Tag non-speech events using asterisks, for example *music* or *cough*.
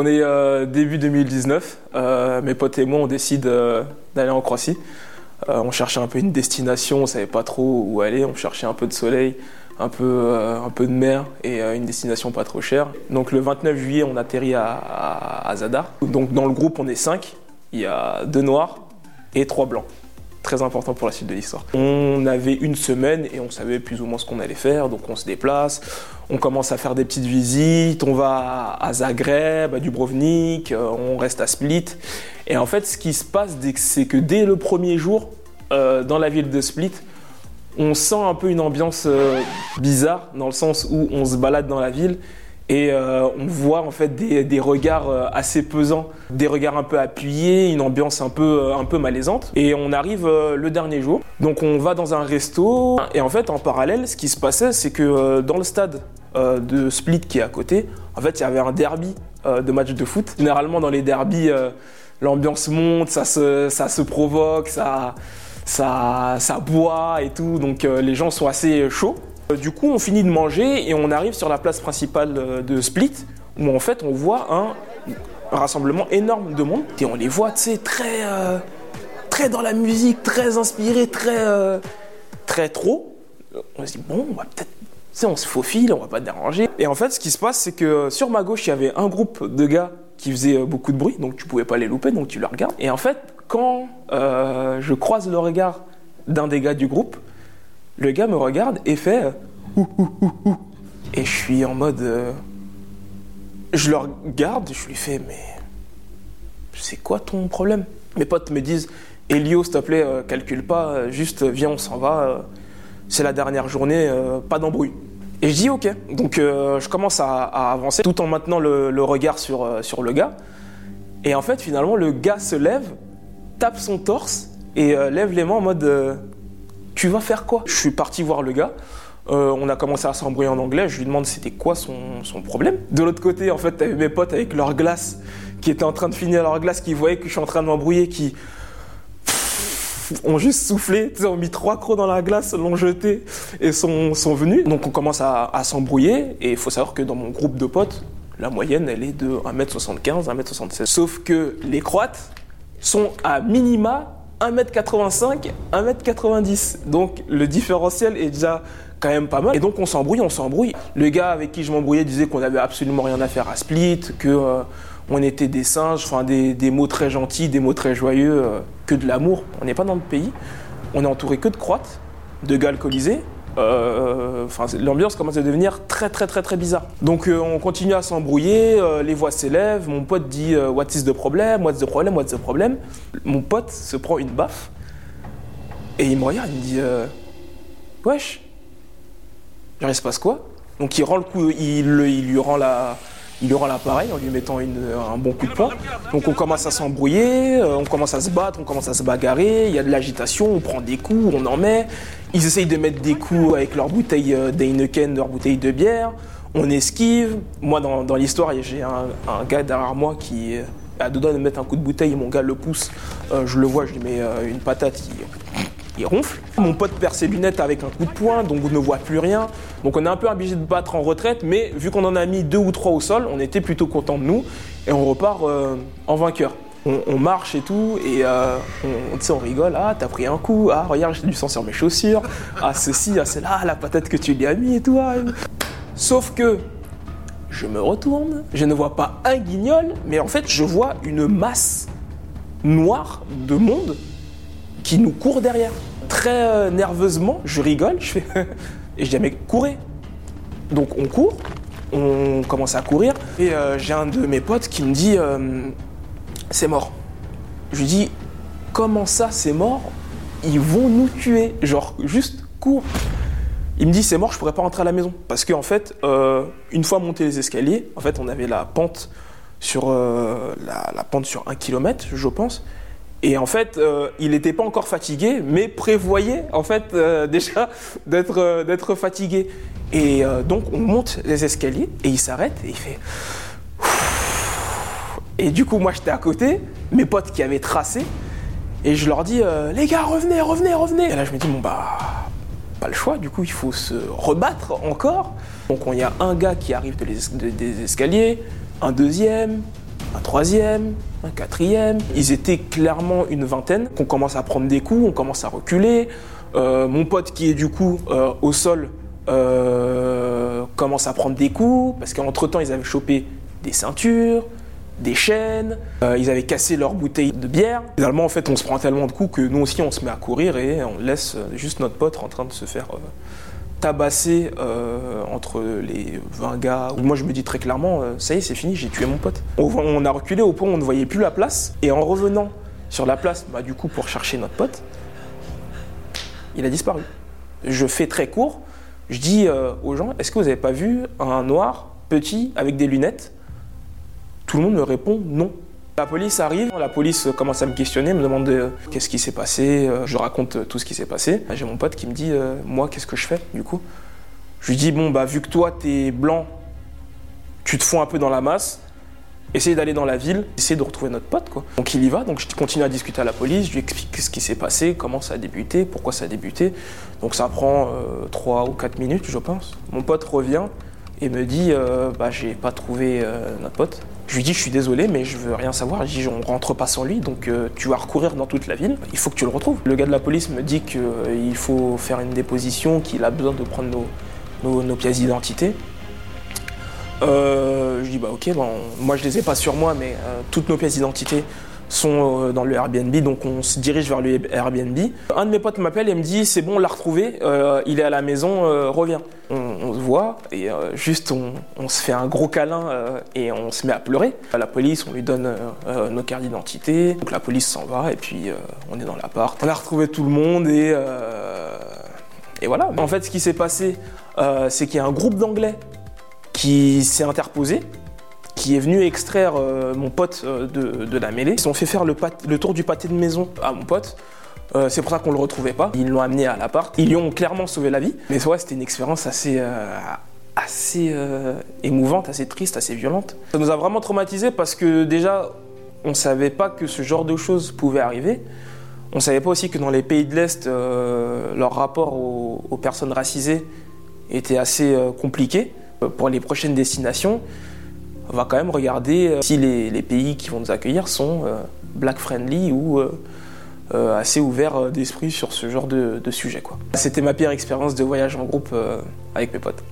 on est euh, début 2019. Euh, mes potes et moi, on décide euh, d'aller en Croatie. on cherchait un peu une destination, on savait pas trop où aller. On cherchait un peu de soleil, un peu, de mer et une destination pas trop chère. Donc le 29 juillet, on atterrit à Zadar. Donc dans le groupe, on est 5. Il y a deux noirs et trois blancs très important pour la suite de l'histoire. On avait une semaine et on savait plus ou moins ce qu'on allait faire, donc on se déplace, on commence à faire des petites visites, on va à Zagreb, à Dubrovnik, euh, on reste à Split. Et en fait, ce qui se passe, c'est que dès le premier jour, euh, dans la ville de Split, on sent un peu une ambiance euh, bizarre, dans le sens où on se balade dans la ville et euh, on voit en fait des, regards euh, assez pesants, des regards un peu appuyés, une ambiance un peu, euh, un peu malaisante. Et on arrive le dernier jour. Donc on va dans un resto. Et en fait, en parallèle, ce qui se passait, c'est que dans le stade de Split qui est à côté, en fait, il y avait un derby de match de foot. Généralement, dans les derbys, l'ambiance monte, ça se, ça se provoque, ça, ça, ça boit et tout. Donc les gens sont assez chauds. Euh, du coup, on finit de manger et on arrive sur la place principale euh, de Split, où en fait on voit un, rassemblement énorme de monde. Et on les voit, tu très, euh, très dans la musique, très inspirés, très, très trop. On se dit, bon, on va peut-être tu sais, on se faufile, on va pas déranger. Et en fait, ce qui se passe, c'est que sur ma gauche, il y avait un groupe de gars qui faisaient beaucoup de bruit, donc tu pouvais pas les louper, donc tu le regardes. Et en fait, quand je croise le regard d'un des gars du groupe, le gars me regarde et fait euh. Et je suis en mode. Euh, je le regarde, je lui fais Mais. C'est quoi ton problème? Mes potes me disent Elio, s'il te plaît, euh, calcule pas, juste viens, on s'en va. c'est la dernière journée, pas d'embrouille. Et je dis ok. Donc je commence à, avancer tout en maintenant le, le regard sur, sur le gars. Et en fait, finalement, le gars se lève, tape son torse et lève les mains en mode tu vas faire quoi Je suis parti voir le gars. Euh, on a commencé à s'embrouiller en anglais. Je lui demande c'était quoi son, problème. De l'autre côté, en fait, t'avais mes potes avec leur glace qui étaient en train de finir leur glace, qui voyaient que je suis en train de m'embrouiller, qui ont juste soufflé, ont mis trois crocs dans la glace, l'ont jeté et sont, sont venus. Donc on commence à, s'embrouiller et il faut savoir que dans mon groupe de potes, la moyenne elle est de 1m75, 1m76. Sauf que les Croates sont à minima 1m85, 1m90. Donc le différentiel est déjà quand même pas mal. Et donc on s'embrouille, on s'embrouille. Le gars avec qui je m'embrouillais disait qu'on n'avait absolument rien à faire à Split, que euh, on était des singes, enfin des, mots très gentils, des mots très joyeux, euh, que de l'amour. On n'est pas dans le pays. On est entouré que de Croates, de gars alcoolisés. Euh, enfin, l'ambiance commence à devenir très très très très bizarre. Donc on continue à s'embrouiller, les voix s'élèvent, mon pote dit What is the problem What's the problem What's the problem Mon pote se prend une baffe et il me regarde, il me dit Wesh, il se passe quoi? Donc il rend le coup, il, lui rend la, il rend l'appareil en lui mettant un bon coup de poing. Donc on commence à s'embrouiller, euh, on commence à se battre, on commence à se bagarrer, il y a de l'agitation, on prend des coups, on en met. Ils essayent de mettre des coups avec leur bouteille euh, d'Heineken, leur bouteille de bière. On esquive. Moi, dans, l'histoire, j'ai un, gars derrière moi qui a deux doigts de mettre un coup de bouteille. Mon gars le pousse. Euh, je le vois, je lui mets une patate ronfle. Mon pote perd ses lunettes avec un coup de poing, donc on ne voit plus rien. Donc on est un peu obligé de battre en retraite, mais vu qu'on en a mis deux ou trois au sol, on était plutôt content de nous et on repart euh, en vainqueur. On, marche et tout, et euh, on, rigole. Ah, t'as pris un coup. Ah, regarde, j'ai du sang sur mes chaussures. Ah, ceci, ah, c'est là, la patate que tu lui as mis et tout. Ah. Sauf que je me retourne, je ne vois pas un guignol, mais en fait, je vois une masse noire de monde qui nous court derrière. Très euh, nerveusement, je rigole, je fais *laughs* et je dis mec, courez. Donc on court, on commence à courir et euh, j'ai un de mes potes qui me dit euh, c'est mort. Je lui dis comment ça c'est mort? Ils vont nous tuer, genre juste cours. Il me dit c'est mort, je pourrais pas rentrer à la maison parce qu'en en fait une fois monté les escaliers, en fait on avait la pente sur la, pente sur un kilomètre, je pense. Et en fait, euh, il n'était pas encore fatigué, mais prévoyait en fait euh, déjà *laughs* d'être euh, d'être fatigué. Et donc on monte les escaliers et il s'arrête et il fait. Et du coup, moi j'étais à côté, mes potes qui avaient tracé, et je leur dis les gars revenez, revenez, revenez. Et là je me dis bon bah pas le choix, du coup il faut se rebattre encore. Donc il y a un gars qui arrive des escaliers, un deuxième, un troisième, un quatrième. Ils étaient clairement une vingtaine. On commence à prendre des coups, on commence à reculer. Euh, mon pote qui est du coup euh, au sol euh, commence à prendre des coups parce qu'entre temps ils avaient chopé des ceintures, des chaînes, ils avaient cassé leur bouteille de bière. Finalement en fait on se prend tellement de coups que nous aussi on se met à courir et on laisse juste notre pote en train de se faire tabasser entre les 20 gars. Moi je me dis très clairement ça y est c'est fini j'ai tué mon pote. On, a reculé au point où on ne voyait plus la place et en revenant sur la place bah, du coup pour chercher notre pote il a disparu. Je fais très court, je dis euh, aux gens, est-ce que vous n'avez pas vu un noir petit avec des lunettes? Tout le monde me répond non. La police arrive, la police commence à me questionner, me demande euh, qu'est-ce qui s'est passé, euh, je raconte tout ce qui s'est passé. J'ai mon pote qui me dit, moi qu'est-ce que je fais du coup? Je lui dis, bon bah vu que toi t'es blanc, tu te fonds un peu dans la masse, essayer d'aller dans la ville, essayer de retrouver notre pote. Quoi. Donc il y va, donc je continue à discuter à la police, je lui explique ce qui s'est passé, comment ça a débuté, pourquoi ça a débuté. Donc ça prend euh, 3 ou 4 minutes, je pense. Mon pote revient et me dit euh, bah, j'ai pas trouvé euh, notre pote. Je lui dis je suis désolé mais je veux rien savoir. Je dis on rentre pas sans lui donc euh, tu vas recourir dans toute la ville. Il faut que tu le retrouves. Le gars de la police me dit qu'il faut faire une déposition, qu'il a besoin de prendre nos, nos pièces d'identité. Euh, je dis bah ok, bon, moi je les ai pas sur moi, mais euh, toutes nos pièces d'identité sont euh, dans le Airbnb, donc on se dirige vers le Airbnb. Un de mes potes m'appelle et me dit c'est bon, on l'a retrouvé, il est à la maison, reviens. On, se voit et juste on, se fait un gros câlin et on se met à pleurer. La police, on lui donne nos cartes d'identité, donc la police s'en va et puis on est dans l'appart. On a retrouvé tout le monde et et voilà. En fait, ce qui s'est passé, c'est qu'il y a un groupe d'anglais qui s'est interposé, qui est venu extraire euh, mon pote euh, de, la mêlée. Ils ont fait faire le, tour du pâté de maison à mon pote. Euh, c'est pour ça qu'on le retrouvait pas. Ils l'ont amené à l'appart. Ils lui ont clairement sauvé la vie. Mais ouais, c'était une expérience assez, assez émouvante, assez triste, assez violente. Ça nous a vraiment traumatisé parce que déjà, on savait pas que ce genre de choses pouvait arriver. On savait pas aussi que dans les pays de l'Est, leur rapport aux, personnes racisées était assez compliqué. Pour les prochaines destinations, on va quand même regarder euh, si les, pays qui vont nous accueillir sont euh, black friendly ou euh, assez ouverts d'esprit sur ce genre de, de sujet. C'était ma pire expérience de voyage en groupe avec mes potes.